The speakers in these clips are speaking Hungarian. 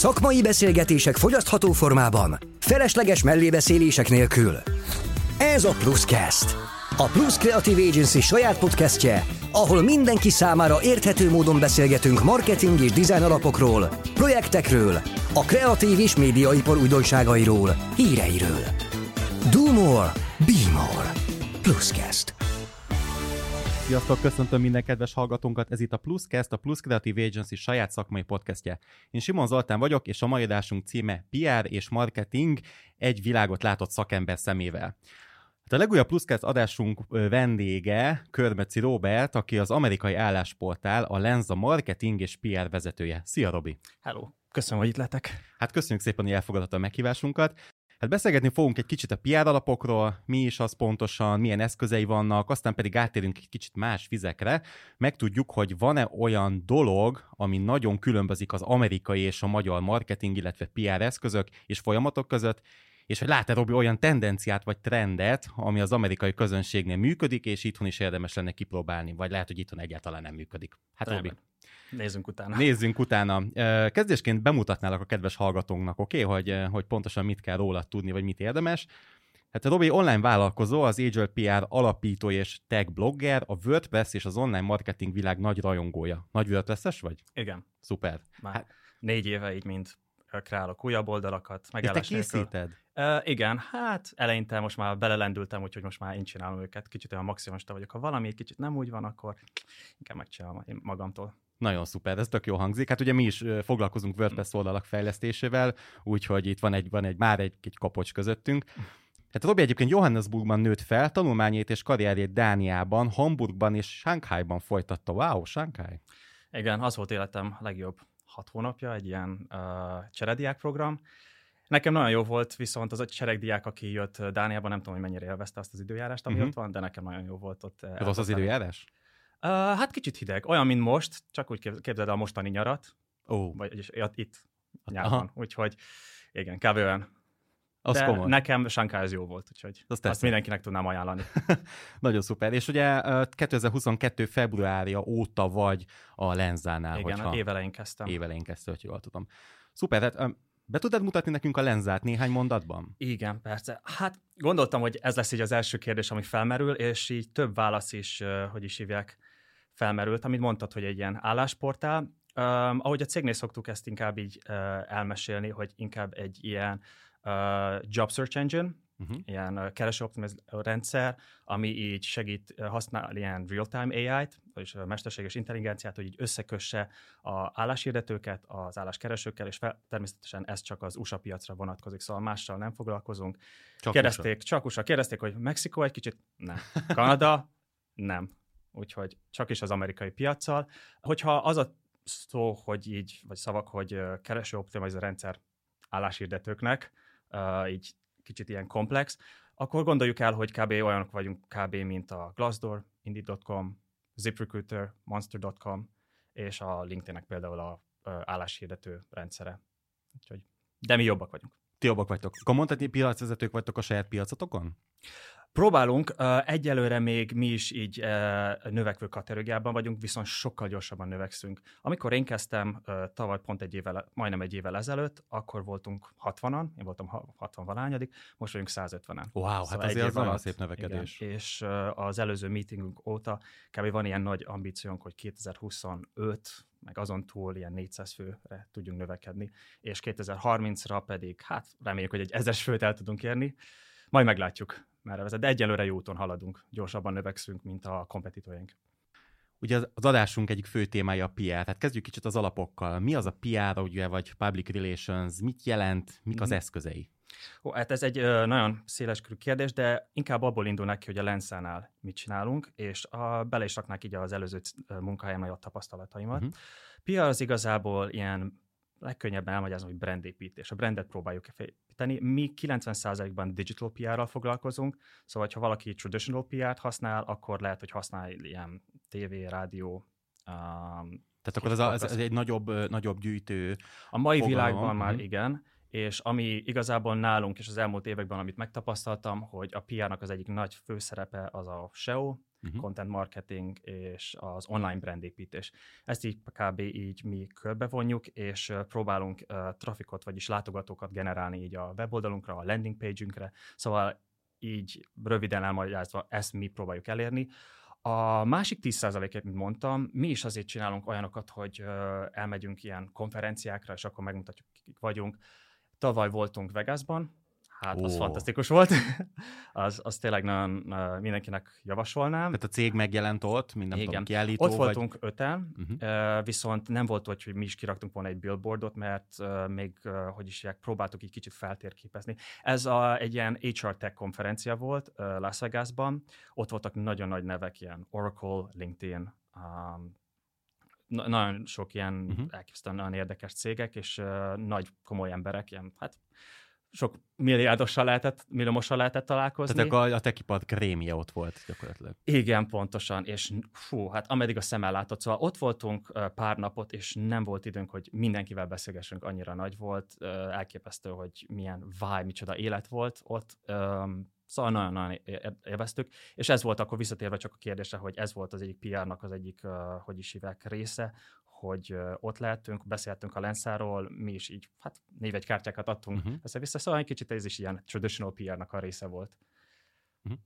Szakmai beszélgetések fogyasztható formában, felesleges mellébeszélések nélkül. Ez a Pluscast. A Plus Creative Agency saját podcastje, ahol mindenki számára érthető módon beszélgetünk marketing és design alapokról, projektekről, a kreatív és médiaipar újdonságairól, híreiről. Do more, be more. Pluscast. Sziasztok, köszöntöm minden kedves hallgatónkat, ez itt a Pluscast, a Plus Creative Agency saját szakmai podcastje. Én Simon Zoltán vagyok, és a mai adásunk címe PR és Marketing egy világot látott szakember szemével. Hát a legújabb Pluscast adásunk vendége Körmeci Robert, aki az amerikai állásportál a Lenza marketing és PR vezetője. Szia, Robi! Hello! Köszönöm, hogy itt letek. Hát köszönjük szépen, hogy elfogadta a meghívásunkat. Hát beszélgetni fogunk egy kicsit a PR alapokról, mi is az pontosan, milyen eszközei vannak, aztán pedig átérünk egy kicsit más vizekre, megtudjuk, hogy van-e olyan dolog, ami nagyon különbözik az amerikai és a magyar marketing, illetve PR eszközök és folyamatok között, és hogy lát-e Robi olyan tendenciát vagy trendet, ami az amerikai közönségnél működik, és itthon is érdemes lenne kipróbálni, vagy lehet, hogy itthon egyáltalán nem működik. Hát. Robi, Nézzünk utána. Nézzünk utána. Kezdésként bemutatnálak a kedves hallgatónknak, oké, okay? hogy, hogy pontosan mit kell róla tudni, vagy mit érdemes. Hát Robi online vállalkozó, az Agile PR alapító és tech blogger, a WordPress és az online marketing világ nagy rajongója. Nagy WordPress-es vagy? Igen. Szuper. Már hát, négy éve így mind kreálok újabb oldalakat. Ezt te készíted? Uh, igen, hát eleinte most már belelendültem, úgyhogy most már én csinálom őket. Kicsit olyan maximumista vagyok. Ha valami kicsit nem úgy van, akkor inkább megcsinálom én magamtól. Nagyon szuper, ez tök jó hangzik. Hát ugye mi is foglalkozunk WordPress oldalak fejlesztésével, úgyhogy itt van egy, van egy már egy, egy kapocs közöttünk. Hát Robi egyébként Johannesburgban nőtt fel, tanulmányét és karrierjét Dániában, Hamburgban és Shanghaiban folytatta. Wow, Shanghai! Igen, az volt életem legjobb hat hónapja, egy ilyen uh, cserediák program. Nekem nagyon jó volt, viszont az a cseregdiák, aki jött Dániában, nem tudom, hogy mennyire élvezte azt az időjárást, ami uh-huh. ott van, de nekem nagyon jó volt ott. Rossz az időjárás? Uh, hát kicsit hideg, olyan, mint most, csak úgy képzeld a mostani nyarat. Oh. Vagy itt nyáron. Úgyhogy igen, olyan. Az De komoly. nekem Shanghai ez jó volt, úgyhogy azt, azt mindenkinek tudnám ajánlani. Nagyon szuper. És ugye 2022. februárja óta vagy a Lenzánál. Igen, hogyha évelején kezdtem. Évelején kezdtem, hogy jól tudom. Szuper, tehát be tudod mutatni nekünk a lenzát néhány mondatban? Igen, persze. Hát gondoltam, hogy ez lesz így az első kérdés, ami felmerül, és így több válasz is, hogy is hívják, felmerült, amit mondtad, hogy egy ilyen állásportál. Um, ahogy a cégnél szoktuk ezt inkább így uh, elmesélni, hogy inkább egy ilyen uh, job search engine, uh-huh. ilyen uh, kereső rendszer, ami így segít uh, használni ilyen real-time AI-t, vagyis uh, mesterséges intelligenciát, hogy így összekösse a álláshirdetőket az álláskeresőkkel, és fel, természetesen ez csak az USA piacra vonatkozik, szóval mással nem foglalkozunk. Csak kérdezték, USA. csak USA. Kérdezték, hogy Mexikó egy kicsit? Nem. Kanada? Nem. Úgyhogy csak is az amerikai piaccal. Hogyha az a szó, hogy így, vagy szavak, hogy kereső optimalizál rendszer álláshirdetőknek, így kicsit ilyen komplex, akkor gondoljuk el, hogy kb. olyanok vagyunk kb. mint a Glassdoor, Indeed.com, ZipRecruiter, Monster.com, és a LinkedInnek például a álláshirdető rendszere. Úgyhogy, de mi jobbak vagyunk. Ti jobbak vagytok. Akkor mondhatni, piacvezetők vagytok a saját piacotokon? Próbálunk, uh, egyelőre még mi is így uh, növekvő kategóriában vagyunk, viszont sokkal gyorsabban növekszünk. Amikor én kezdtem uh, tavaly pont egy évvel, majdnem egy évvel ezelőtt, akkor voltunk 60-an, én voltam 60 valányadik, most vagyunk 150-en. Wow, szóval hát azért az nagyon szép növekedés. Igen, és uh, az előző meetingünk óta kb. van ilyen nagy ambíciónk, hogy 2025 meg azon túl ilyen 400 főre tudjunk növekedni, és 2030-ra pedig, hát reméljük, hogy egy ezes főt el tudunk érni, majd meglátjuk, merre vezet, de egyelőre jó úton haladunk, gyorsabban növekszünk, mint a kompetitorjaink. Ugye az, az adásunk egyik fő témája a PR, tehát kezdjük kicsit az alapokkal. Mi az a PR, ugye, vagy public relations, mit jelent, mik az Mhm. eszközei? Ó, hát ez egy ö, nagyon széleskörű kérdés, de inkább abból indul ki, hogy a Lenszánál mit csinálunk, és a, bele is raknák így az előző munkahelyemen a tapasztalataimat. Mhm. Uh-huh. PR az igazából ilyen legkönnyebben elmagyarázom, hogy brandépítés. A brandet próbáljuk építeni. Mi 90%-ban digital PR-ral foglalkozunk, szóval ha valaki traditional PR-t használ, akkor lehet, hogy használ ilyen TV, rádió, um, Tehát akkor ez, a, ez, ez egy nagyobb, nagyobb gyűjtő. a mai Fogalom, világban már mhm. igen, és ami igazából nálunk és az elmúlt években, amit megtapasztaltam, hogy a PR-nak az egyik nagy főszerepe az a SEO, uh-huh. content marketing és az online brandépítés. Ezt így kb. így mi körbevonjuk, és próbálunk uh, trafikot, vagyis látogatókat generálni így a weboldalunkra, a landing page-ünkre, szóval így röviden elmagyarázva ezt mi próbáljuk elérni. A másik 10%-ét, mint mondtam, mi is azért csinálunk olyanokat, hogy elmegyünk ilyen konferenciákra, és akkor megmutatjuk, kik vagyunk. Tavaly voltunk Vegasban, Hát oh. az fantasztikus volt. az, az tényleg nagyon mindenkinek javasolnám. Tehát a cég megjelent ott, minden Igen. tudom, kiállító? Ott voltunk vagy... öten, uh-huh. viszont nem volt úgy, hogy mi is kiraktunk volna egy billboardot, mert még, hogy isják, próbáltuk így kicsit feltérképezni. Ez a, egy ilyen HR Tech konferencia volt Las Vegasban. Ott voltak nagyon nagy nevek, ilyen Oracle, LinkedIn, um, na- nagyon sok ilyen uh-huh. elképesztően nagyon érdekes cégek, és uh, nagy komoly emberek, ilyen, hát sok milliárdossal lehetett, milliómossal lehetett találkozni. Tehát a, a tekipad krémje ott volt gyakorlatilag. Igen, pontosan, és fú, hát ameddig a szemmel látott, szóval ott voltunk pár napot, és nem volt időnk, hogy mindenkivel beszélgessünk, annyira nagy volt, elképesztő, hogy milyen vibe, micsoda élet volt ott, Szóval nagyon-nagyon élveztük, és ez volt akkor visszatérve csak a kérdésre, hogy ez volt az egyik PR-nak az egyik, hogy is hívják, része, hogy ott lehetünk, beszéltünk a Lenszáról, mi is így, hát névegykártyákat adtunk uh-huh. össze-vissza, szóval egy kicsit ez is ilyen traditional PR-nak a része volt. Uh-huh.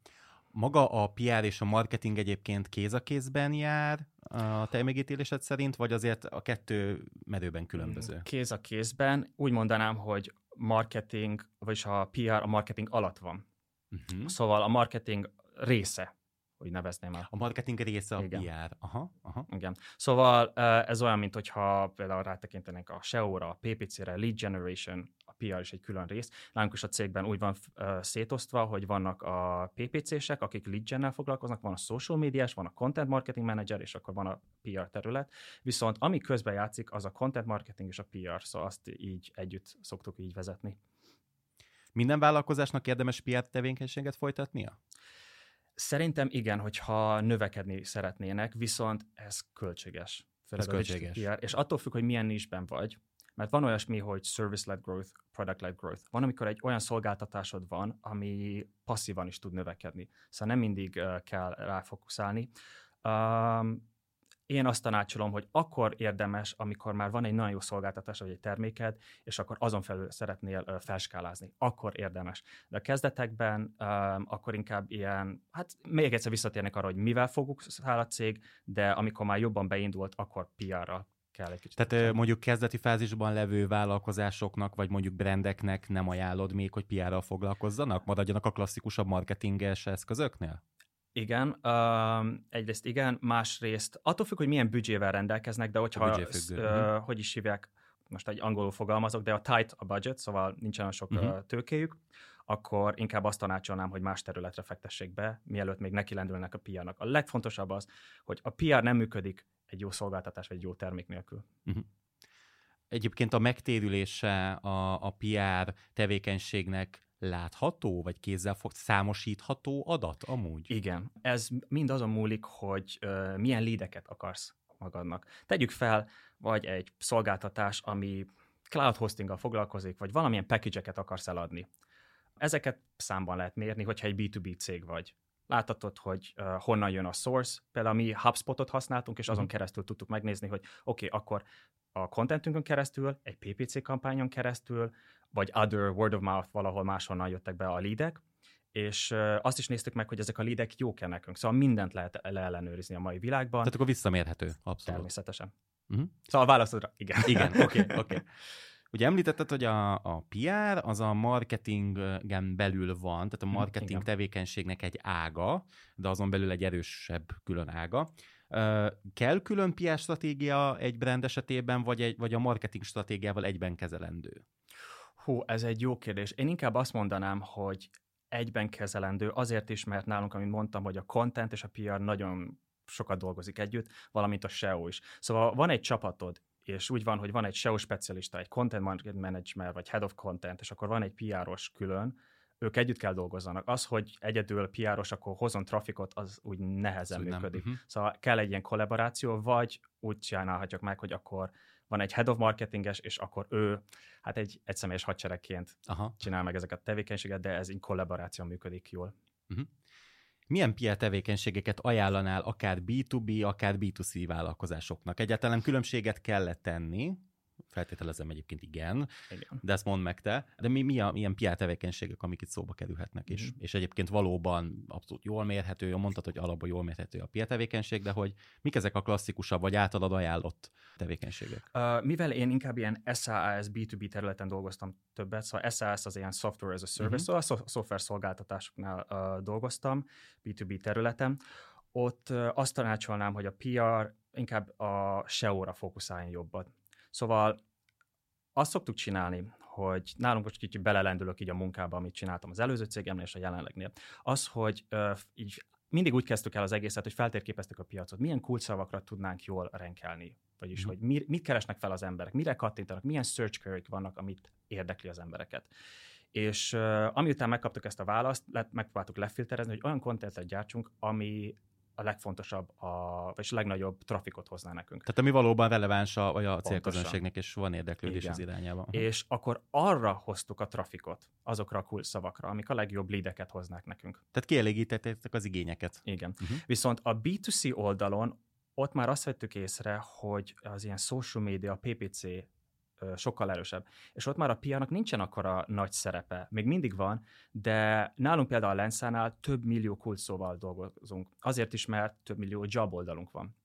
Maga a PR és a marketing egyébként kéz a kézben jár a te megítélésed szerint, vagy azért a kettő medőben különböző? Kéz a kézben. Úgy mondanám, hogy marketing, vagyis a PR a marketing alatt van. Uh-huh. Szóval a marketing része úgy nevezném el. A marketing része a Igen. PR. Aha, aha. Igen. Szóval ez olyan, mint hogyha például rátekintenek a SEO-ra, a PPC-re, lead generation, a PR is egy külön rész. Nálunk is a cégben úgy van szétosztva, hogy vannak a PPC-sek, akik lead gen foglalkoznak, van a social médiás, van a content marketing manager, és akkor van a PR terület. Viszont ami közben játszik, az a content marketing és a PR, szóval azt így együtt szoktuk így vezetni. Minden vállalkozásnak érdemes PR tevékenységet folytatnia? Szerintem igen, hogyha növekedni szeretnének, viszont ez költséges. ez költséges. PR, és attól függ, hogy milyen nisben vagy, mert van olyasmi, hogy service-led growth, product-led growth. Van, amikor egy olyan szolgáltatásod van, ami passzívan is tud növekedni. Szóval nem mindig uh, kell ráfokuszálni. Um, én azt tanácsolom, hogy akkor érdemes, amikor már van egy nagyon jó szolgáltatás, vagy egy terméked, és akkor azon felül szeretnél felskálázni. Akkor érdemes. De a kezdetekben um, akkor inkább ilyen, hát még egyszer visszatérnek arra, hogy mivel fogunk száll a cég, de amikor már jobban beindult, akkor PR-ra kell egy kicsit. Tehát sem. mondjuk kezdeti fázisban levő vállalkozásoknak, vagy mondjuk brendeknek nem ajánlod még, hogy PR-ral foglalkozzanak? Maradjanak a klasszikusabb marketinges eszközöknél? Igen, uh, egyrészt igen, másrészt attól függ, hogy milyen büdzsével rendelkeznek, de hogyha, uh, hogy is hívják, most egy angolul fogalmazok, de a tight a budget, szóval nincsen sok uh-huh. tőkéjük, akkor inkább azt tanácsolnám, hogy más területre fektessék be, mielőtt még neki lendülnek a PR-nak. A legfontosabb az, hogy a PR nem működik egy jó szolgáltatás vagy egy jó termék nélkül. Uh-huh. Egyébként a megtérülése a, a PR tevékenységnek látható, vagy kézzel fog számosítható adat amúgy? Igen. Ez mind azon múlik, hogy uh, milyen lídeket akarsz magadnak. Tegyük fel, vagy egy szolgáltatás, ami cloud hostinggal foglalkozik, vagy valamilyen package-eket akarsz eladni. Ezeket számban lehet mérni, hogyha egy B2B cég vagy. Láthatod, hogy uh, honnan jön a source. Például mi HubSpotot használtunk, és azon uh-huh. keresztül tudtuk megnézni, hogy oké, okay, akkor a contentünkön keresztül, egy PPC kampányon keresztül, vagy other word of mouth valahol máshonnan jöttek be a lídek, és azt is néztük meg, hogy ezek a lídek jók-e nekünk. Szóval mindent lehet leellenőrizni a mai világban. Tehát akkor visszamérhető, abszolút. Természetesen. Uh-huh. Szóval a válaszodra, igen. Igen, oké, okay, oké. Okay. Ugye említetted, hogy a, a PR az a marketingen belül van, tehát a mhm, marketing Igen. tevékenységnek egy ága, de azon belül egy erősebb külön ága. Kell külön PR stratégia egy brand esetében, vagy, egy, vagy a marketing stratégiával egyben kezelendő? Hú, ez egy jó kérdés. Én inkább azt mondanám, hogy egyben kezelendő, azért is, mert nálunk, amit mondtam, hogy a content és a PR nagyon sokat dolgozik együtt, valamint a SEO is. Szóval van egy csapatod, és úgy van, hogy van egy SEO specialista, egy content manager, vagy head of content, és akkor van egy PR-os külön, ők együtt kell dolgozzanak. Az, hogy egyedül PR-os, akkor hozon trafikot, az úgy nehezen működik. Uh-huh. Szóval kell egy ilyen kollaboráció, vagy úgy csinálhatjuk meg, hogy akkor van egy head of marketinges, és akkor ő hát egy egyszemélyes hadseregként Aha. csinál meg ezeket a tevékenységet, de ez így kollaboráció működik jól. Uh-huh. milyen PR tevékenységeket ajánlanál akár B2B, akár B2C vállalkozásoknak? Egyáltalán különbséget kellett tenni, feltételezem egyébként igen, igen, de ezt mondd meg te. De mi, mi a, milyen PR tevékenységek, amik itt szóba kerülhetnek, és, mm. és egyébként valóban abszolút jól mérhető, mondtad, hogy alapban jól mérhető a PR tevékenység, de hogy mik ezek a klasszikusabb, vagy általad ajánlott tevékenységek? Uh, mivel én inkább ilyen SaaS, B2B területen dolgoztam többet, szóval SaaS az ilyen software as a service, uh-huh. szóval a szoftver szolgáltatásoknál uh, dolgoztam, B2B területen, ott azt tanácsolnám, hogy a PR inkább a SEO-ra fókuszáljon jobban. Szóval azt szoktuk csinálni, hogy nálunk most kicsit belelendülök így a munkába, amit csináltam az előző cégemnél és a jelenlegnél. Az, hogy uh, így mindig úgy kezdtük el az egészet, hogy feltérképeztük a piacot, milyen kulcsszavakra tudnánk jól renkelni, vagyis mm. hogy mi, mit keresnek fel az emberek, mire kattintanak, milyen search query vannak, amit érdekli az embereket. És uh, amiután megkaptuk ezt a választ, le, megpróbáltuk lefilterezni, hogy olyan kontentet gyártsunk, ami a legfontosabb, a, vagy a legnagyobb trafikot hozná nekünk. Tehát ami valóban releváns a, vagy a célközönségnek, és van érdeklődés Igen. az irányába. És akkor arra hoztuk a trafikot, azokra a kulcsszavakra, amik a legjobb leadeket hoznák nekünk. Tehát kielégítettek az igényeket. Igen. Uh-huh. Viszont a B2C oldalon ott már azt vettük észre, hogy az ilyen social media, PPC sokkal erősebb. És ott már a pianak nincsen akkora nagy szerepe. Még mindig van, de nálunk például a Lenszánál több millió kulcsszóval dolgozunk. Azért is, mert több millió job oldalunk van.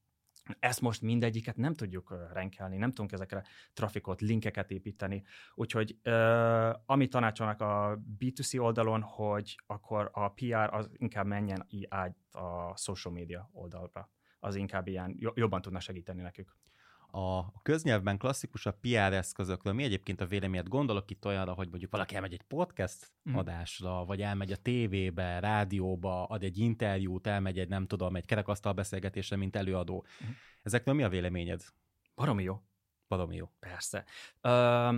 Ezt most mindegyiket nem tudjuk renkelni, nem tudunk ezekre trafikot, linkeket építeni. Úgyhogy uh, amit tanácsolnak a B2C oldalon, hogy akkor a PR az inkább menjen át a social media oldalra. Az inkább ilyen jobban tudna segíteni nekük a köznyelvben klasszikus a PR eszközökről. Mi egyébként a véleményed? Gondolok itt olyanra, hogy mondjuk valaki elmegy egy podcast mm. adásra, vagy elmegy a tévébe, rádióba, ad egy interjút, elmegy egy, nem tudom, egy kerekasztal beszélgetésre, mint előadó. Mm. Ezekről mi a véleményed? Baromi jó. Baromi jó. Persze. Uh,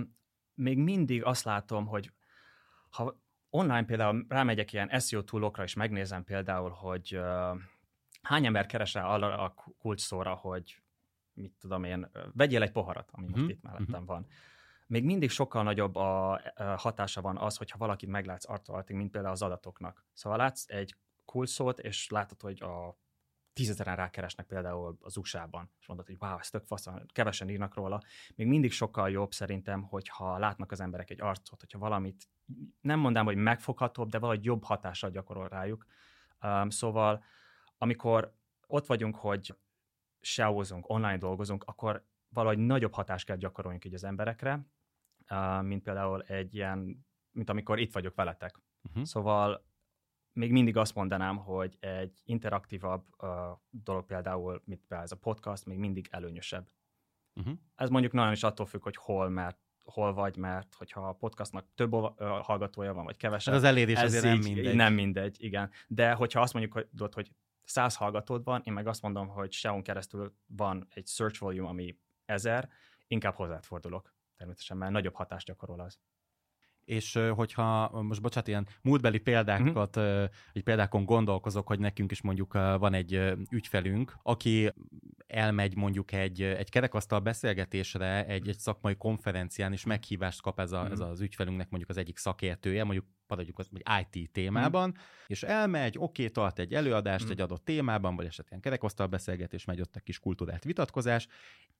még mindig azt látom, hogy ha online például rámegyek ilyen SEO túlokra, és megnézem például, hogy uh, hány ember keres rá arra a kulcs szóra, hogy mit tudom én, vegyél egy poharat, ami most uh-huh. itt mellettem uh-huh. van. Még mindig sokkal nagyobb a, a hatása van az, hogyha valakit meglátsz artoalting, mint például az adatoknak. Szóval látsz egy kulszót, és látod, hogy a tízezeren rákeresnek például az USA-ban, és mondod, hogy wow, ez tök fasz, kevesen írnak róla. Még mindig sokkal jobb szerintem, hogyha látnak az emberek egy arcot, hogyha valamit, nem mondám, hogy megfoghatóbb, de valahogy jobb hatással gyakorol rájuk. Um, szóval, amikor ott vagyunk, hogy SEO-zunk, online dolgozunk, akkor valahogy nagyobb hatást kell gyakoroljunk így az emberekre, mint például egy ilyen, mint amikor itt vagyok veletek. Uh-huh. Szóval még mindig azt mondanám, hogy egy interaktívabb uh, dolog például, mint például ez a podcast, még mindig előnyösebb. Uh-huh. Ez mondjuk nagyon is attól függ, hogy hol, mert hol vagy, mert hogyha a podcastnak több uh, hallgatója van, vagy kevesebb. Ez az elérés ez azért nem mindegy. Nem mindegy, igen. De hogyha azt mondjuk, hogy, hogy száz hallgatód van, én meg azt mondom, hogy SEO-n keresztül van egy search volume, ami ezer, inkább hozzád fordulok természetesen, mert nagyobb hatást gyakorol az. És hogyha most bocsánat, ilyen múltbeli példákat, uh-huh. egy példákon gondolkozok, hogy nekünk is mondjuk van egy ügyfelünk, aki elmegy mondjuk egy, egy kerekasztal beszélgetésre, egy, egy szakmai konferencián, és meghívást kap ez, a, uh-huh. ez az ügyfelünknek mondjuk az egyik szakértője, mondjuk maradjuk az egy IT témában, mm. és elmegy, oké, tart egy előadást mm. egy adott témában, vagy esetleg kerekasztal beszélgetés, megy ott egy kis kultúrált vitatkozás.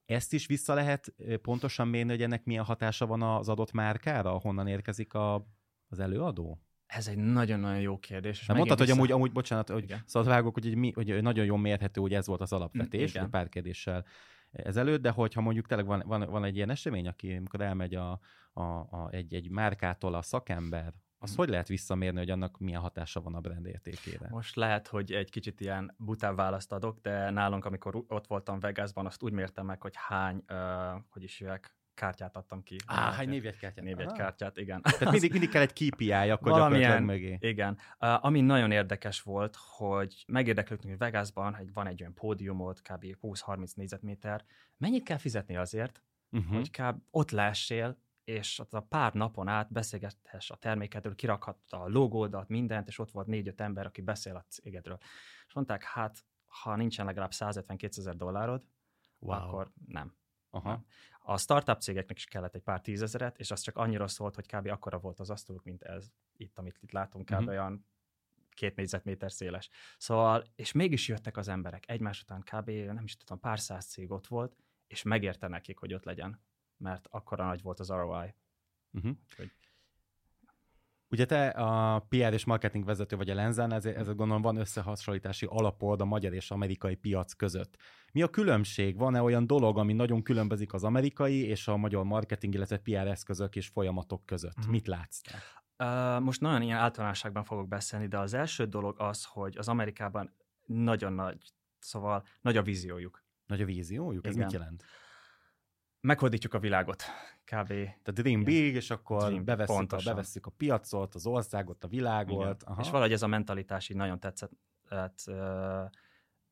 Ezt is vissza lehet pontosan mérni, hogy ennek milyen hatása van az adott márkára, honnan érkezik a, az előadó? Ez egy nagyon-nagyon jó kérdés. És mondtad, vissza... hogy amúgy, amúgy, bocsánat, hogy szóval vágok, hogy, mi, hogy nagyon jó mérhető, hogy ez volt az alapvetés, Igen. pár kérdéssel ezelőtt, de hogyha mondjuk tényleg van, van, van egy ilyen esemény, aki amikor elmegy a, a, a, egy, egy márkától a szakember, azt hogy lehet visszamérni, hogy annak milyen hatása van a brand értékére? Most lehet, hogy egy kicsit ilyen butább választ adok, de nálunk, amikor ott voltam Vegasban, azt úgy mértem meg, hogy hány, uh, hogy is jöjjek, kártyát adtam ki. Á, hány névjegykártyát? Névjegykártyát, igen. Tehát mindig, mindig kell egy KPI, akkor Valamilyen, mögé. Igen. Uh, ami nagyon érdekes volt, hogy megérdeklődtünk, hogy Vegasban hogy van egy olyan pódiumot, kb. 20-30 négyzetméter. Mennyit kell fizetni azért, uh-huh. hogy kb. ott lássél, és ott a pár napon át beszélgethess a termékedről, kirakhatta a logódat, mindent, és ott volt négy-öt ember, aki beszél a cégedről. És mondták, hát ha nincsen legalább 150-200 ezer dollárod, wow. akkor nem. Aha. A startup cégeknek is kellett egy pár tízezeret, és az csak annyira szólt, hogy kb. akkora volt az asztaluk, mint ez itt, amit itt látunk, kb. Uh-huh. olyan két négyzetméter széles. Szóval, és mégis jöttek az emberek egymás után kb. nem is tudom, pár száz cég ott volt, és megérte nekik, hogy ott legyen, mert akkora nagy volt az ROI. Uh-huh. Hogy... Ugye te a PR és marketing vezető vagy a Lenzán, ezért, ezért gondolom van összehasonlítási alapod a magyar és amerikai piac között. Mi a különbség? Van-e olyan dolog, ami nagyon különbözik az amerikai és a magyar marketing, illetve PR eszközök és folyamatok között? Uh-huh. Mit látsz? Uh, most nagyon ilyen általánosságban fogok beszélni, de az első dolog az, hogy az Amerikában nagyon nagy, szóval nagy a víziójuk. Nagy a víziójuk? Ez Igen. mit jelent? Meghódítjuk a világot, kb. Tehát dream big, és akkor dream, bevesszük, a, bevesszük a piacot, az országot, a világot. Aha. És valahogy ez a mentalitás így nagyon tetszett hát,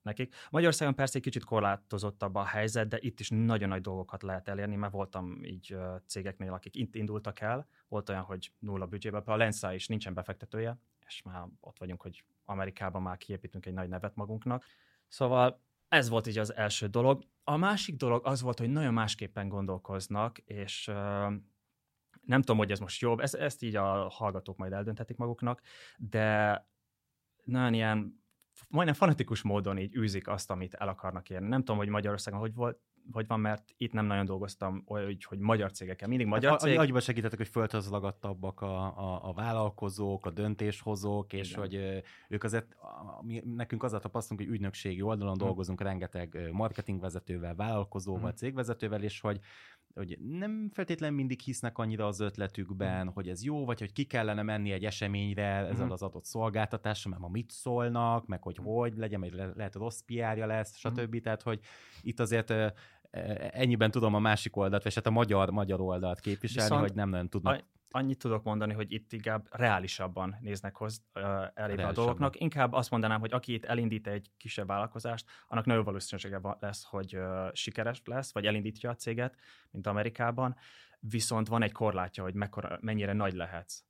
nekik. Magyarországon persze egy kicsit korlátozottabb a helyzet, de itt is nagyon nagy dolgokat lehet elérni, mert voltam így cégeknél, akik itt indultak el, volt olyan, hogy nulla büdzsébe, a Lensa is nincsen befektetője, és már ott vagyunk, hogy Amerikában már kiépítünk egy nagy nevet magunknak. Szóval ez volt így az első dolog. A másik dolog az volt, hogy nagyon másképpen gondolkoznak, és nem tudom, hogy ez most jobb, ezt, ezt így a hallgatók majd eldönthetik maguknak, de nagyon ilyen majdnem fanatikus módon így űzik azt, amit el akarnak érni. Nem tudom, hogy Magyarországon hogy volt, hogy van, mert itt nem nagyon dolgoztam olyan, hogy, hogy magyar cégekkel. Mindig hát magyar hát, cég. Annyiban segítettek, hogy föltözlagattabbak a, a, a vállalkozók, a döntéshozók, és Igen. hogy ők azért, mi, nekünk az a tapasztalunk, hogy ügynökségi oldalon hmm. dolgozunk rengeteg marketingvezetővel, vállalkozóval, hmm. cégvezetővel, és hogy hogy nem feltétlenül mindig hisznek annyira az ötletükben, mm. hogy ez jó, vagy hogy ki kellene menni egy eseményre ezzel mm. az adott szolgáltatással, mert ma mit szólnak, meg hogy hogy legyen, le- lehet rossz piárja lesz, stb. Mm. Tehát, hogy itt azért ennyiben tudom a másik oldalt, vagy hát a magyar, magyar oldalt képviselni, Viszont hogy nem nagyon tudnak. A, annyit tudok mondani, hogy itt inkább reálisabban néznek hoz uh, elébe a dolgoknak. Inkább azt mondanám, hogy aki itt elindít egy kisebb vállalkozást, annak nagyon valószínűsége lesz, hogy uh, sikeres lesz, vagy elindítja a céget, mint Amerikában. Viszont van egy korlátja, hogy mekkora, mennyire nagy lehetsz.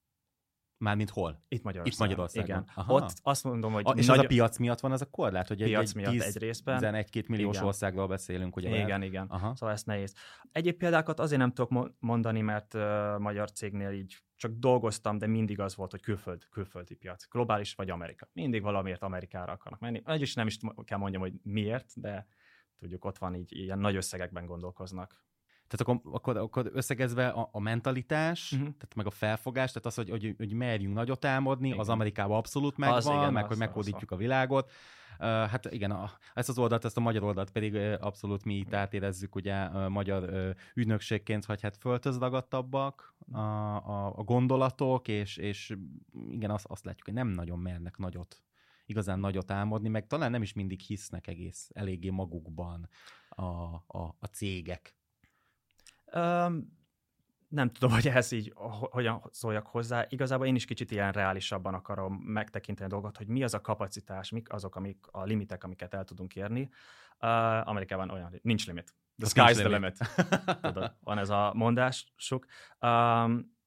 Mármint hol? Itt Magyarországon. Itt Magyarországon. Igen. Aha. Ott azt mondom, hogy... A, és nagy... az a piac miatt van az a korlát, hogy piac egy, miatt 10, egy részben. 11-2 milliós igen. országról beszélünk, ugye? Igen, mert? igen. Aha. Szóval ez nehéz. Egyéb példákat azért nem tudok mondani, mert uh, magyar cégnél így csak dolgoztam, de mindig az volt, hogy külföld, külföldi piac, globális vagy Amerika. Mindig valamiért Amerikára akarnak menni. Egy is nem is kell mondjam, hogy miért, de tudjuk, ott van így ilyen nagy összegekben gondolkoznak. Tehát akkor, akkor, akkor összegezve a, a mentalitás, uh-huh. tehát meg a felfogás, tehát az, hogy, hogy, hogy merjünk nagyot álmodni, igen. az Amerikában abszolút megvan, az, igen, meg az, hogy meghódítjuk a világot. Uh, hát igen, a, ezt az oldalt, ezt a magyar oldalt pedig uh, abszolút mi itt átérezzük ugye uh, magyar uh, ügynökségként, hogy hát föltözdagadtabbak a, a, a gondolatok, és, és igen, azt, azt látjuk, hogy nem nagyon mernek nagyot igazán nagyot álmodni, meg talán nem is mindig hisznek egész eléggé magukban a, a, a cégek. Um, nem tudom, hogy ehhez így hogyan szóljak hozzá. Igazából én is kicsit ilyen reálisabban akarom megtekinteni a dolgot, hogy mi az a kapacitás, mik azok amik, a limitek, amiket el tudunk érni. Uh, Amerikában olyan, nincs limit. The sky's the limit. Tudod, van ez a mondásuk. Um,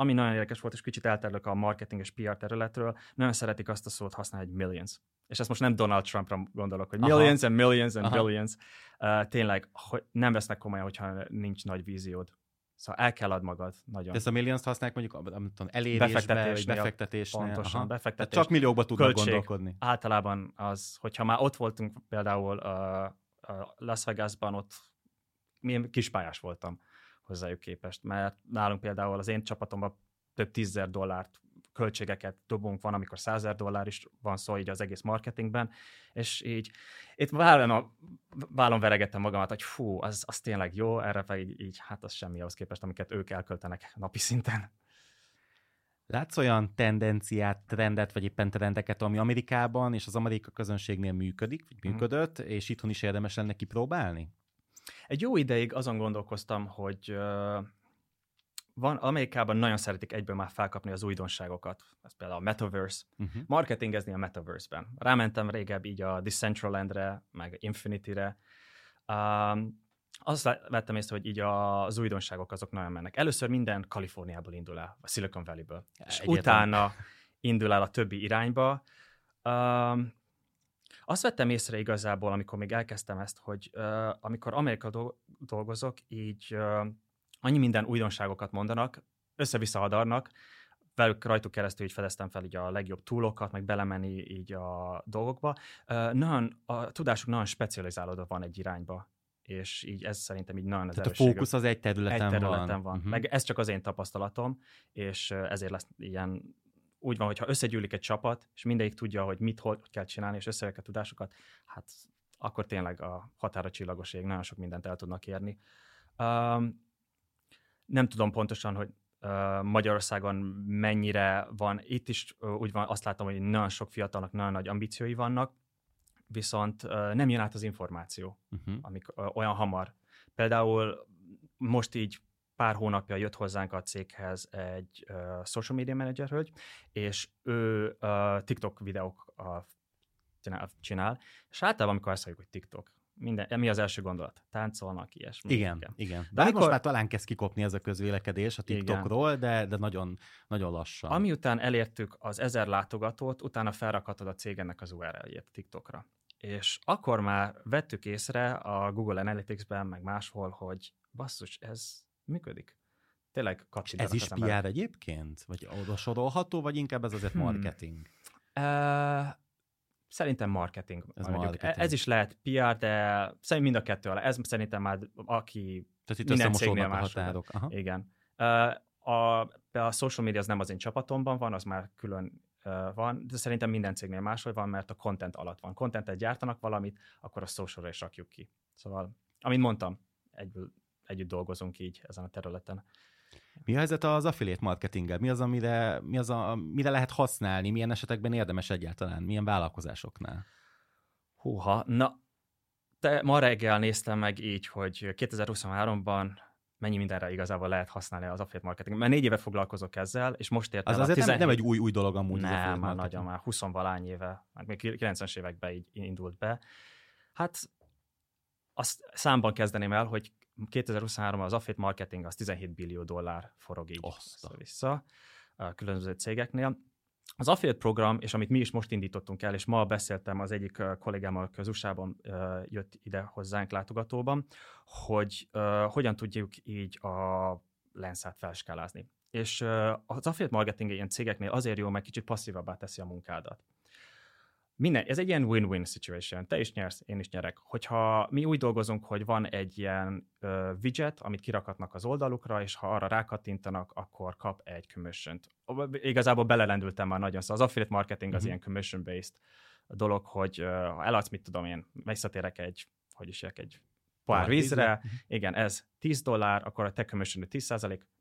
ami nagyon érdekes volt, és kicsit elterülök a marketing és PR területről, nagyon szeretik azt a szót használni, hogy millions. És ezt most nem Donald Trumpra gondolok, hogy millions Aha. and millions and Aha. billions. Uh, tényleg, hogy nem vesznek komolyan, hogyha nincs nagy víziód. Szóval el kell ad magad nagyon. De ezt a millions használják mondjuk nem tudom, elérésbe, befektetés, befektetésnél. Pontosan, befektetés. Tehát csak milliókba tudnak költség, gondolkodni. Általában az, hogyha már ott voltunk például uh, uh, Las Vegasban, ott milyen kispályás voltam hozzájuk képest, mert nálunk például az én csapatomban több tízzer dollárt költségeket dobunk, van, amikor százer dollár is van szó így az egész marketingben, és így itt vállon, vállon veregettem magamat, hogy fú, az, az tényleg jó, erre pedig így, hát az semmi ahhoz képest, amiket ők elköltenek napi szinten. Látsz olyan tendenciát, trendet, vagy éppen trendeket, ami Amerikában és az amerikai közönségnél működik, vagy mhm. működött, mm. és itthon is érdemes lenne kipróbálni? Egy jó ideig azon gondolkoztam, hogy van, Amerikában nagyon szeretik egyből már felkapni az újdonságokat. Ez például a Metaverse. Uh-huh. Marketingezni a Metaverse-ben. Rámentem régebb így a Decentraland-re, meg Infinity-re. Um, azt vettem észre, hogy így az újdonságok azok nagyon mennek. Először minden Kaliforniából indul el, a Silicon Valley-ből. És utána indul el a többi irányba. Um, azt vettem észre igazából, amikor még elkezdtem ezt, hogy uh, amikor Amerika dolgozok, így uh, annyi minden újdonságokat mondanak, össze-vissza hadarnak, velük rajtuk keresztül így fedeztem fel így a legjobb túlokat, meg belemenni így a dolgokba. Uh, nagyon, a tudásuk nagyon specializálódva van egy irányba és így ez szerintem így nagyon az Tehát a fókusz az egy területen, egy területen van. van. Uh-huh. Meg ez csak az én tapasztalatom, és ezért lesz ilyen úgy van, hogyha összegyűlik egy csapat, és mindegyik tudja, hogy mit, hol kell csinálni, és összevek a tudásokat, hát akkor tényleg a határa csillagoség, nagyon sok mindent el tudnak érni. Um, nem tudom pontosan, hogy uh, Magyarországon mennyire van. Itt is uh, úgy van, azt látom, hogy nagyon sok fiatalnak nagyon nagy ambíciói vannak, viszont uh, nem jön át az információ, uh-huh. amik uh, olyan hamar. Például most így pár hónapja jött hozzánk a céghez egy uh, social media manager hölgy, és ő uh, TikTok videók uh, csinál, csinál, és általában, amikor azt mondjuk, hogy TikTok, minden, mi az első gondolat? Táncolnak, ilyesmi. Igen, igen. igen. De amikor... most már talán kezd kikopni ez a közvélekedés a TikTokról, de, de nagyon, nagyon lassan. Ami után elértük az ezer látogatót, utána felrakhatod a cégennek az URL-jét TikTokra. És akkor már vettük észre a Google Analytics-ben, meg máshol, hogy basszus, ez működik. Tényleg Ez is PR egyébként? Vagy oda sorolható, vagy inkább ez azért hmm. marketing? Uh, Szerintem marketing. Ez, marketing. ez is lehet PR, de szerintem mind a kettő alá. Ez szerintem már aki Tehát itt minden cégnél a határok. Aha. Igen. A, a social media az nem az én csapatomban van, az már külön van, de szerintem minden cégnél máshol van, mert a content alatt van. Contentet gyártanak valamit, akkor a socialra is rakjuk ki. Szóval, amint mondtam, egyből, együtt dolgozunk így ezen a területen. Mi a helyzet az affiliate marketinggel? Mi az, amire, mi az a, mire lehet használni? Milyen esetekben érdemes egyáltalán? Milyen vállalkozásoknál? Húha, na, te ma reggel néztem meg így, hogy 2023-ban mennyi mindenre igazából lehet használni az affiliate marketing. Mert négy éve foglalkozok ezzel, és most értem. Az azért 17... nem, nem egy új, új dolog amúgy. Nem, már nagyon, már 20 valány éve, már még 90-es években így indult be. Hát azt számban kezdeném el, hogy 2023-ban az affiliate marketing az 17 billió dollár forog így vissza a különböző cégeknél. Az affiliate program, és amit mi is most indítottunk el, és ma beszéltem az egyik kollégámmal, USA-ban jött ide hozzánk látogatóban, hogy hogyan tudjuk így a lenszát felskálázni. És az affiliate marketing ilyen cégeknél azért jó, mert kicsit passzívabbá teszi a munkádat minden, ez egy ilyen win-win situation. Te is nyersz, én is nyerek. Hogyha mi úgy dolgozunk, hogy van egy ilyen uh, widget, amit kirakatnak az oldalukra, és ha arra rákattintanak, akkor kap egy commission Igazából belelendültem már nagyon, szóval az affiliate marketing az uh-huh. ilyen commission-based dolog, hogy uh, ha eladsz, mit tudom én, visszatérek egy, hogy is egy pár vízre, mhm. igen, ez 10 dollár, akkor a te commission 10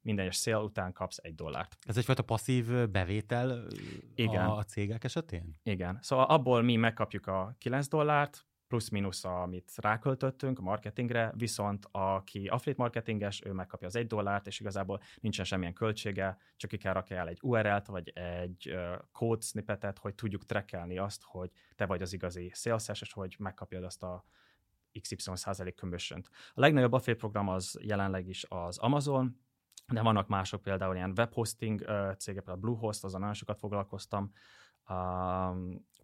minden egyes szél után kapsz egy dollárt. Ez egyfajta passzív bevétel igen. a cégek esetén? Igen, szóval abból mi megkapjuk a 9 dollárt, plusz-minusz, amit ráköltöttünk a marketingre, viszont aki affiliate marketinges, ő megkapja az egy dollárt, és igazából nincsen semmilyen költsége, csak ki kell rakni el egy URL-t, vagy egy uh, code snippetet, hogy tudjuk trackelni azt, hogy te vagy az igazi sales és hogy megkapjad azt a XY százalék commission A legnagyobb affiliate program az jelenleg is az Amazon, de vannak mások például ilyen webhosting cégek, például Bluehost, azon nagyon sokat foglalkoztam,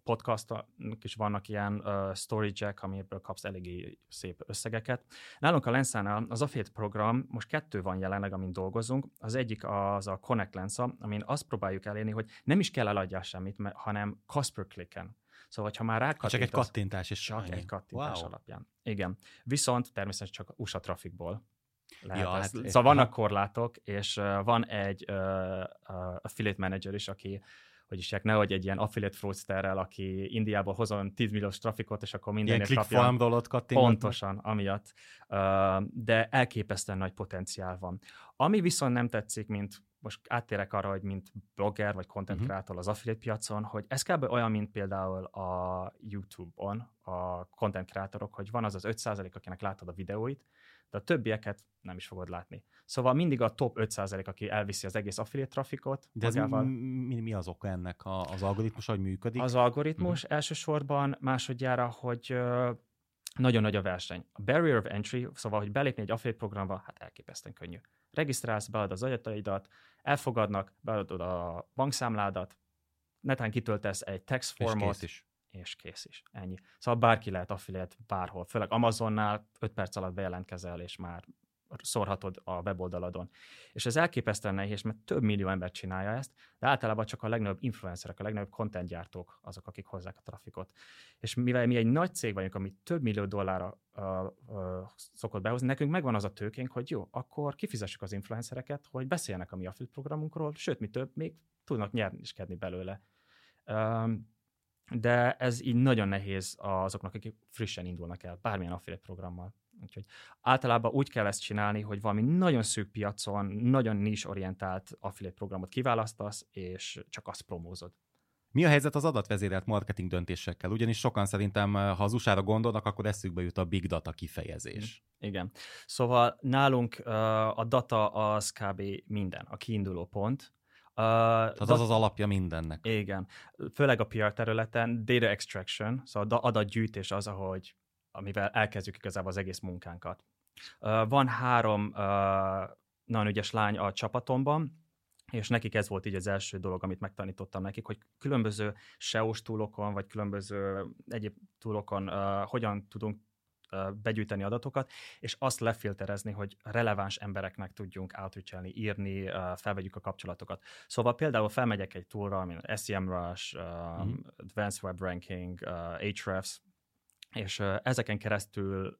podcastok is vannak ilyen uh, storage-ek, amiből kapsz eléggé szép összegeket. Nálunk a Lensa-nál az affiliate program, most kettő van jelenleg, amin dolgozunk. Az egyik az a Connect Lensa, amin azt próbáljuk elérni, hogy nem is kell eladjál semmit, hanem cost clicken. Szóval, ha már rákattintasz... Csak egy kattintás is. Csak egy kattintás wow. alapján. Igen. Viszont természetesen csak USA trafikból lehet ja, ezt. Hát, szóval vannak korlátok, és van egy uh, uh, affiliate manager is, aki hogy is nehogy egy ilyen affiliate fraudsterrel, aki Indiából hozon 10 milliós trafikot, és akkor mindenért kapja. Pontosan, amiatt. Uh, de elképesztően nagy potenciál van. Ami viszont nem tetszik, mint most áttérek arra, hogy mint blogger vagy content uh-huh. creator az affiliate piacon, hogy ez kb. olyan, mint például a YouTube-on a content creatorok, hogy van az az 5% akinek látod a videóit, de a többieket nem is fogod látni. Szóval mindig a top 5% aki elviszi az egész affiliate trafikot. De ez mi, mi az oka ennek a, az algoritmus, hogy működik? Az algoritmus uh-huh. elsősorban másodjára, hogy nagyon nagy a verseny. A barrier of entry, szóval, hogy belépni egy affiliate programba, hát elképesztően könnyű. Regisztrálsz, beadod az adataidat, elfogadnak, beadod a bankszámládat, netán kitöltesz egy text formot, és kész is. És kész is. Ennyi. Szóval bárki lehet affiliate bárhol. Főleg Amazonnál 5 perc alatt bejelentkezel, és már szorhatod a weboldaladon. És ez elképesztően nehéz, mert több millió ember csinálja ezt, de általában csak a legnagyobb influencerek, a legnagyobb content gyártók azok, akik hozzák a trafikot. És mivel mi egy nagy cég vagyunk, ami több millió dollárra szokott behozni, nekünk megvan az a tőkénk, hogy jó, akkor kifizessük az influencereket, hogy beszéljenek a mi affiliate programunkról, sőt, mi több, még tudnak nyerni is kedni belőle. Um, de ez így nagyon nehéz azoknak, akik frissen indulnak el, bármilyen affiliate programmal. Úgyhogy általában úgy kell ezt csinálni, hogy valami nagyon szűk piacon, nagyon nis orientált affiliate programot kiválasztasz, és csak azt promózod. Mi a helyzet az adatvezérelt marketing döntésekkel? Ugyanis sokan szerintem, ha az USA-ra gondolnak, akkor eszükbe jut a big data kifejezés. Igen. Szóval nálunk uh, a data az kb. minden, a kiinduló pont. Uh, Tehát az az alapja mindennek. Igen. Főleg a PR területen data extraction, szóval adatgyűjtés az, ahogy amivel elkezdjük igazából az egész munkánkat. Uh, van három uh, nagyon ügyes lány a csapatomban, és nekik ez volt így az első dolog, amit megtanítottam nekik, hogy különböző SEO-s túlokon, vagy különböző egyéb túlokon uh, hogyan tudunk begyűjteni adatokat, és azt lefilterezni, hogy releváns embereknek tudjunk outreach írni, felvegyük a kapcsolatokat. Szóval például felmegyek egy túlra, mint SEMrush, mm. Advanced Web Ranking, Ahrefs, és ezeken keresztül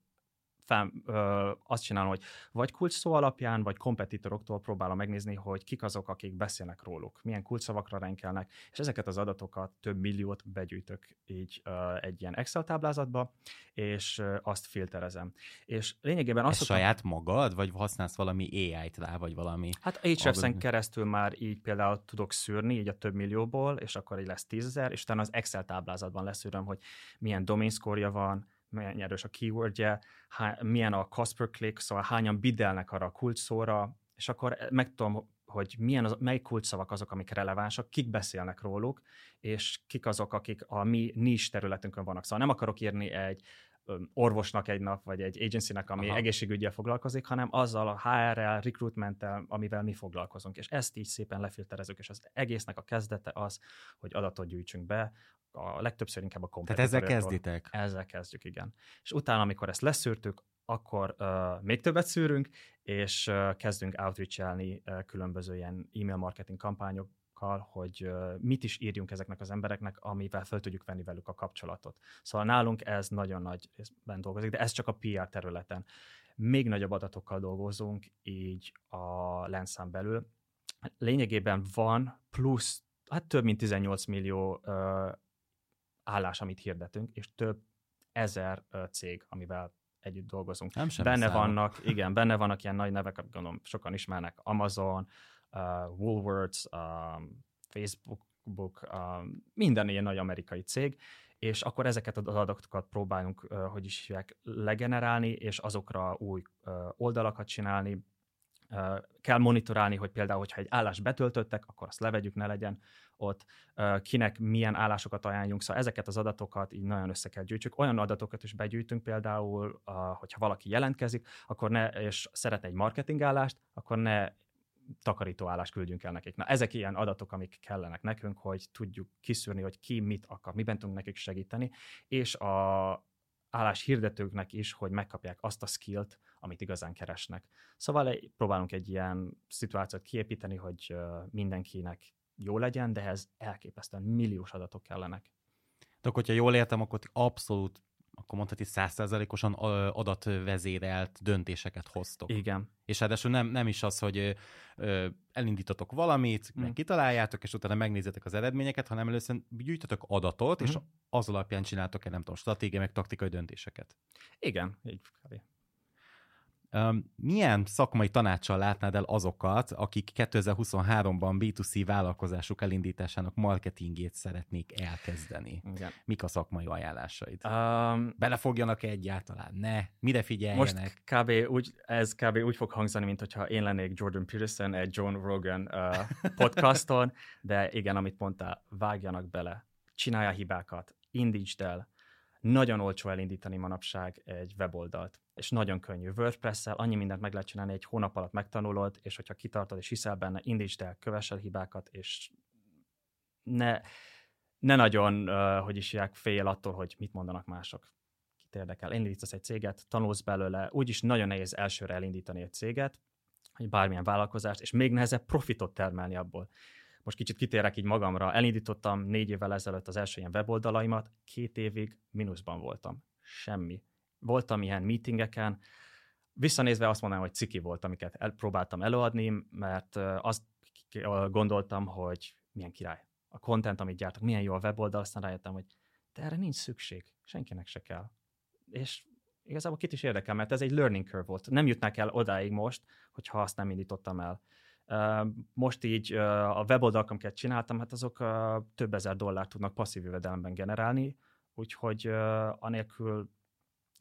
fel, ö, azt csinálom, hogy vagy kulcs szó alapján, vagy kompetitoroktól próbálom megnézni, hogy kik azok, akik beszélnek róluk, milyen kulcsszavakra renkelnek, és ezeket az adatokat, több milliót begyűjtök így ö, egy ilyen Excel táblázatba, és ö, azt filterezem. És lényegében azt... Ez saját magad, vagy használsz valami AI-t rá, vagy valami... Hát Ahrefs-en keresztül már így például tudok szűrni, így a több millióból, és akkor így lesz tízezer, és utána az Excel táblázatban leszűröm, hogy milyen domain score van, milyen erős a keywordje, há, milyen a cost per click, szóval hányan bidelnek arra a kulcs szóra, és akkor megtudom, hogy milyen az, mely kulcsszavak azok, amik relevánsak, kik beszélnek róluk, és kik azok, akik a mi nis területünkön vannak. Szóval nem akarok írni egy orvosnak egy nap, vagy egy agencynek, ami Aha. egészségügyel foglalkozik, hanem azzal a HR-rel, recruitmenttel, amivel mi foglalkozunk. És ezt így szépen lefilterezünk, és az egésznek a kezdete az, hogy adatot gyűjtsünk be, a legtöbbször inkább a Tehát ezzel kezditek? Ezzel kezdjük, igen. És utána, amikor ezt leszűrtük, akkor uh, még többet szűrünk, és uh, kezdünk outreach uh, különböző ilyen e-mail marketing kampányok, hogy mit is írjunk ezeknek az embereknek, amivel fel tudjuk venni velük a kapcsolatot. Szóval nálunk ez nagyon nagy részben dolgozik, de ez csak a PR területen. Még nagyobb adatokkal dolgozunk, így a lenszám belül. Lényegében van plusz, hát több mint 18 millió állás, amit hirdetünk, és több ezer cég, amivel együtt dolgozunk. Nem sem benne számok. vannak, igen, benne vannak ilyen nagy nevek, gondolom sokan ismernek, Amazon, uh, Woolworths, um, Facebook, um, minden ilyen nagy amerikai cég, és akkor ezeket az adatokat próbálunk, uh, hogy is hívják, legenerálni, és azokra új uh, oldalakat csinálni, kell monitorálni, hogy például, hogyha egy állást betöltöttek, akkor azt levegyük, ne legyen ott, kinek milyen állásokat ajánljunk. Szóval ezeket az adatokat így nagyon össze kell gyűjtsük. Olyan adatokat is begyűjtünk például, hogyha valaki jelentkezik, akkor ne, és szeretne egy marketingállást, akkor ne takarítóállást küldjünk el nekik. Na, ezek ilyen adatok, amik kellenek nekünk, hogy tudjuk kiszűrni, hogy ki mit akar, miben tudunk nekik segíteni, és a állás hirdetőknek is, hogy megkapják azt a skillt, amit igazán keresnek. Szóval próbálunk egy ilyen szituációt kiépíteni, hogy mindenkinek jó legyen, de ez elképesztően milliós adatok kellenek. De akkor, hogyha jól értem, akkor abszolút akkor mondhatni százszerzalékosan adatvezérelt döntéseket hoztok. Igen. És ráadásul nem, nem is az, hogy ö, elindítotok valamit, mm. meg kitaláljátok, és utána megnézitek az eredményeket, hanem először gyűjtötök adatot, mm. és az alapján csináltok egy, nem tudom, stratégiai, meg taktikai döntéseket. Igen, így milyen szakmai tanácssal látnád el azokat, akik 2023-ban B2C vállalkozásuk elindításának marketingét szeretnék elkezdeni? Igen. Mik a szakmai ajánlásaid? Um, Belefogjanak -e egyáltalán? Ne? Mire figyeljenek? Most kb. Úgy, ez kb. úgy fog hangzani, mint hogyha én lennék Jordan Peterson egy John Rogan uh, podcaston, de igen, amit mondtál, vágjanak bele, csinálja hibákat, indítsd el, nagyon olcsó elindítani manapság egy weboldalt, és nagyon könnyű. WordPress-szel annyi mindent meg lehet csinálni, egy hónap alatt megtanulod, és hogyha kitartod és hiszel benne, indítsd el, kövess el hibákat, és ne, ne nagyon, hogy isják, fél attól, hogy mit mondanak mások. kit érdekel, elindítasz egy céget, tanulsz belőle, úgyis nagyon nehéz elsőre elindítani egy céget, vagy bármilyen vállalkozást, és még nehezebb profitot termelni abból. Most kicsit kitérek így magamra. Elindítottam négy évvel ezelőtt az első ilyen weboldalaimat, két évig mínuszban voltam. Semmi. Voltam ilyen meetingeken, visszanézve azt mondanám, hogy ciki volt, amiket próbáltam előadni, mert azt gondoltam, hogy milyen király. A content, amit gyártok, milyen jó a weboldal, aztán rájöttem, hogy de erre nincs szükség, senkinek se kell. És igazából kit is érdekel, mert ez egy learning curve volt. Nem jutnák el odáig most, hogyha azt nem indítottam el. Most így a weboldalak, amiket csináltam, hát azok több ezer dollárt tudnak passzív jövedelemben generálni, úgyhogy anélkül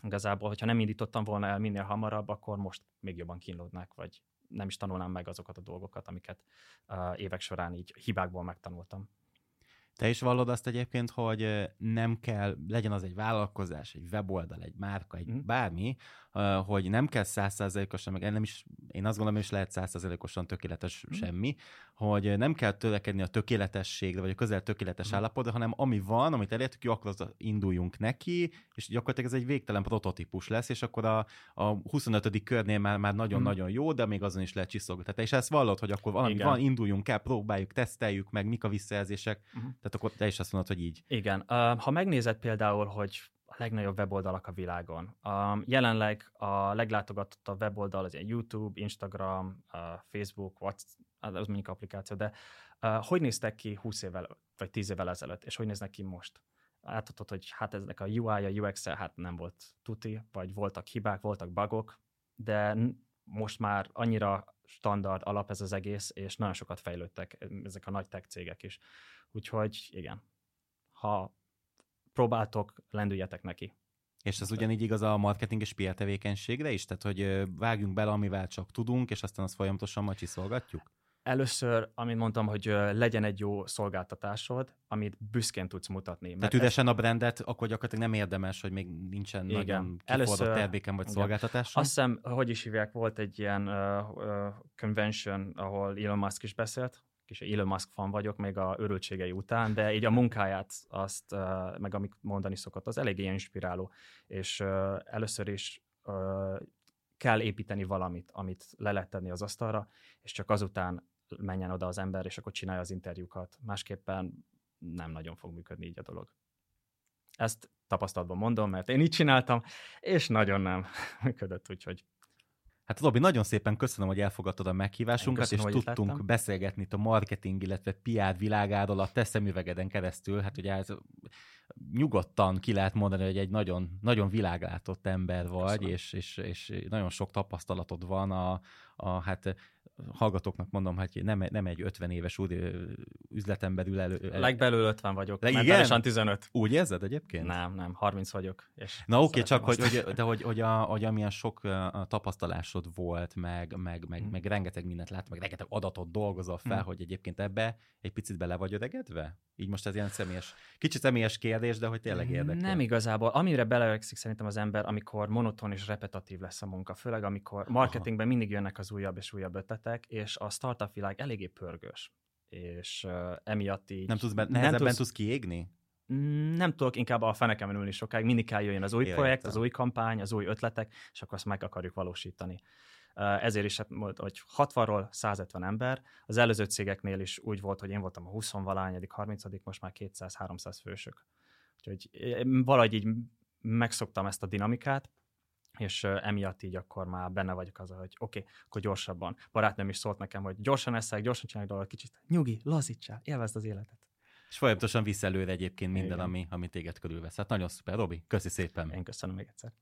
igazából, hogyha nem indítottam volna el minél hamarabb, akkor most még jobban kínlódnák, vagy nem is tanulnám meg azokat a dolgokat, amiket évek során így hibákból megtanultam. Te is vallod azt egyébként, hogy nem kell, legyen az egy vállalkozás, egy weboldal, egy márka, egy mm. bármi, hogy nem kell százszázalékosan, meg nem is, én azt gondolom, hogy is lehet százszázalékosan tökéletes mm. semmi, hogy nem kell törekedni a tökéletességre, vagy a közel tökéletes mm. állapotra, hanem ami van, amit elértük, jó, akkor az induljunk neki, és gyakorlatilag ez egy végtelen prototípus lesz, és akkor a, a 25. körnél már, már nagyon-nagyon jó, de még azon is lehet csiszolgatni. És ezt vallod, hogy akkor valami Igen. van, induljunk el, próbáljuk, teszteljük meg, mik a visszajelzések, mm. Tehát akkor te is azt mondod, hogy így. Igen. Ha megnézed például, hogy a legnagyobb weboldalak a világon. Jelenleg a leglátogatottabb weboldal az ilyen YouTube, Instagram, uh, Facebook, WhatsApp, az mondjuk applikáció, de uh, hogy néztek ki 20 évvel, vagy 10 évvel ezelőtt, és hogy néznek ki most? Láthatod, hogy hát ezek a UI-a, UX-e hát nem volt tuti, vagy voltak hibák, voltak bugok, de most már annyira standard alap ez az egész, és nagyon sokat fejlődtek ezek a nagy tech cégek is. Úgyhogy igen, ha próbáltok, lendüljetek neki. És ez ugyanígy igaz a marketing és PR tevékenységre is? Tehát, hogy vágjunk bele, amivel csak tudunk, és aztán azt folyamatosan majd csiszolgatjuk? Először, amit mondtam, hogy legyen egy jó szolgáltatásod, amit büszkén tudsz mutatni. Tehát üresen a brandet, akkor gyakorlatilag nem érdemes, hogy még nincsen igen. nagyon kifordott terméken vagy szolgáltatáson. Azt hiszem, hogy is hívják, volt egy ilyen uh, uh, convention, ahol Elon Musk is beszélt, kis Elon Musk fan vagyok, még a örültségei után, de így a munkáját, azt, meg amit mondani szokott, az eléggé inspiráló. És először is kell építeni valamit, amit le lehet tenni az asztalra, és csak azután menjen oda az ember, és akkor csinálja az interjúkat. Másképpen nem nagyon fog működni így a dolog. Ezt tapasztalatban mondom, mert én így csináltam, és nagyon nem működött, úgyhogy Hát Robi, nagyon szépen köszönöm, hogy elfogadtad a meghívásunkat, köszönöm, és tudtunk lettem. beszélgetni itt a marketing, illetve PR világáról a te szemüvegeden keresztül. Hát ugye ez nyugodtan ki lehet mondani, hogy egy nagyon, nagyon világlátott ember vagy, és, és, és nagyon sok tapasztalatod van a, a hát hallgatóknak mondom, hogy nem, nem egy 50 éves úr, üzletemberül elő. elő. Legbelül 50 vagyok, Leg, mentálisan 15. Úgy érzed egyébként? Nem, nem, 30 vagyok. És Na oké, okay, csak hogy, hogy, de hogy, hogy, a, hogy amilyen sok tapasztalásod volt, meg, meg, meg, mm. meg rengeteg mindent lát, meg rengeteg adatot dolgozol fel, mm. hogy egyébként ebbe egy picit bele vagy öregedve? Így most ez ilyen személyes, kicsit személyes kérdés, de hogy tényleg érdekel. Nem igazából. Amire beleöregszik szerintem az ember, amikor monoton és repetatív lesz a munka, főleg amikor marketingben Aha. mindig jönnek az újabb és újabb ötletek, és a startup világ eléggé pörgős. És uh, emiatt így... Nem tudsz, be, nehezebben nem tudsz, tudsz kiégni? Mm, nem tudok inkább a fenekemen ülni sokáig, mindig kell jöjjön az új Értem. projekt, az új kampány, az új ötletek, és akkor azt meg akarjuk valósítani. Ezért is, hát, hogy 60-ról 150 ember, az előző cégeknél is úgy volt, hogy én voltam a 20 valányadik, 30 most már 200-300 fősök. Úgyhogy valahogy így megszoktam ezt a dinamikát, és emiatt így akkor már benne vagyok az, hogy oké, okay, akkor gyorsabban. Barátnőm is szólt nekem, hogy gyorsan eszek, gyorsan csinálj dolgokat, kicsit nyugi, lazítsál, élvezd az életet. És folyamatosan visz előre egyébként minden, ami, ami téged körülvesz. Hát nagyon szuper, Robi, köszi szépen. Én köszönöm még egyszer.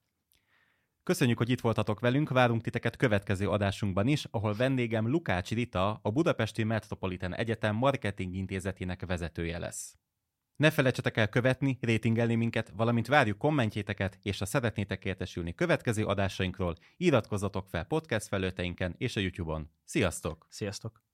Köszönjük, hogy itt voltatok velünk, várunk titeket következő adásunkban is, ahol vendégem Lukács Rita, a Budapesti Metropolitan Egyetem Marketing Intézetének vezetője lesz. Ne felejtsetek el követni, rétingelni minket, valamint várjuk kommentjéteket, és ha szeretnétek értesülni következő adásainkról, iratkozzatok fel podcast felőteinken és a YouTube-on. Sziasztok! Sziasztok!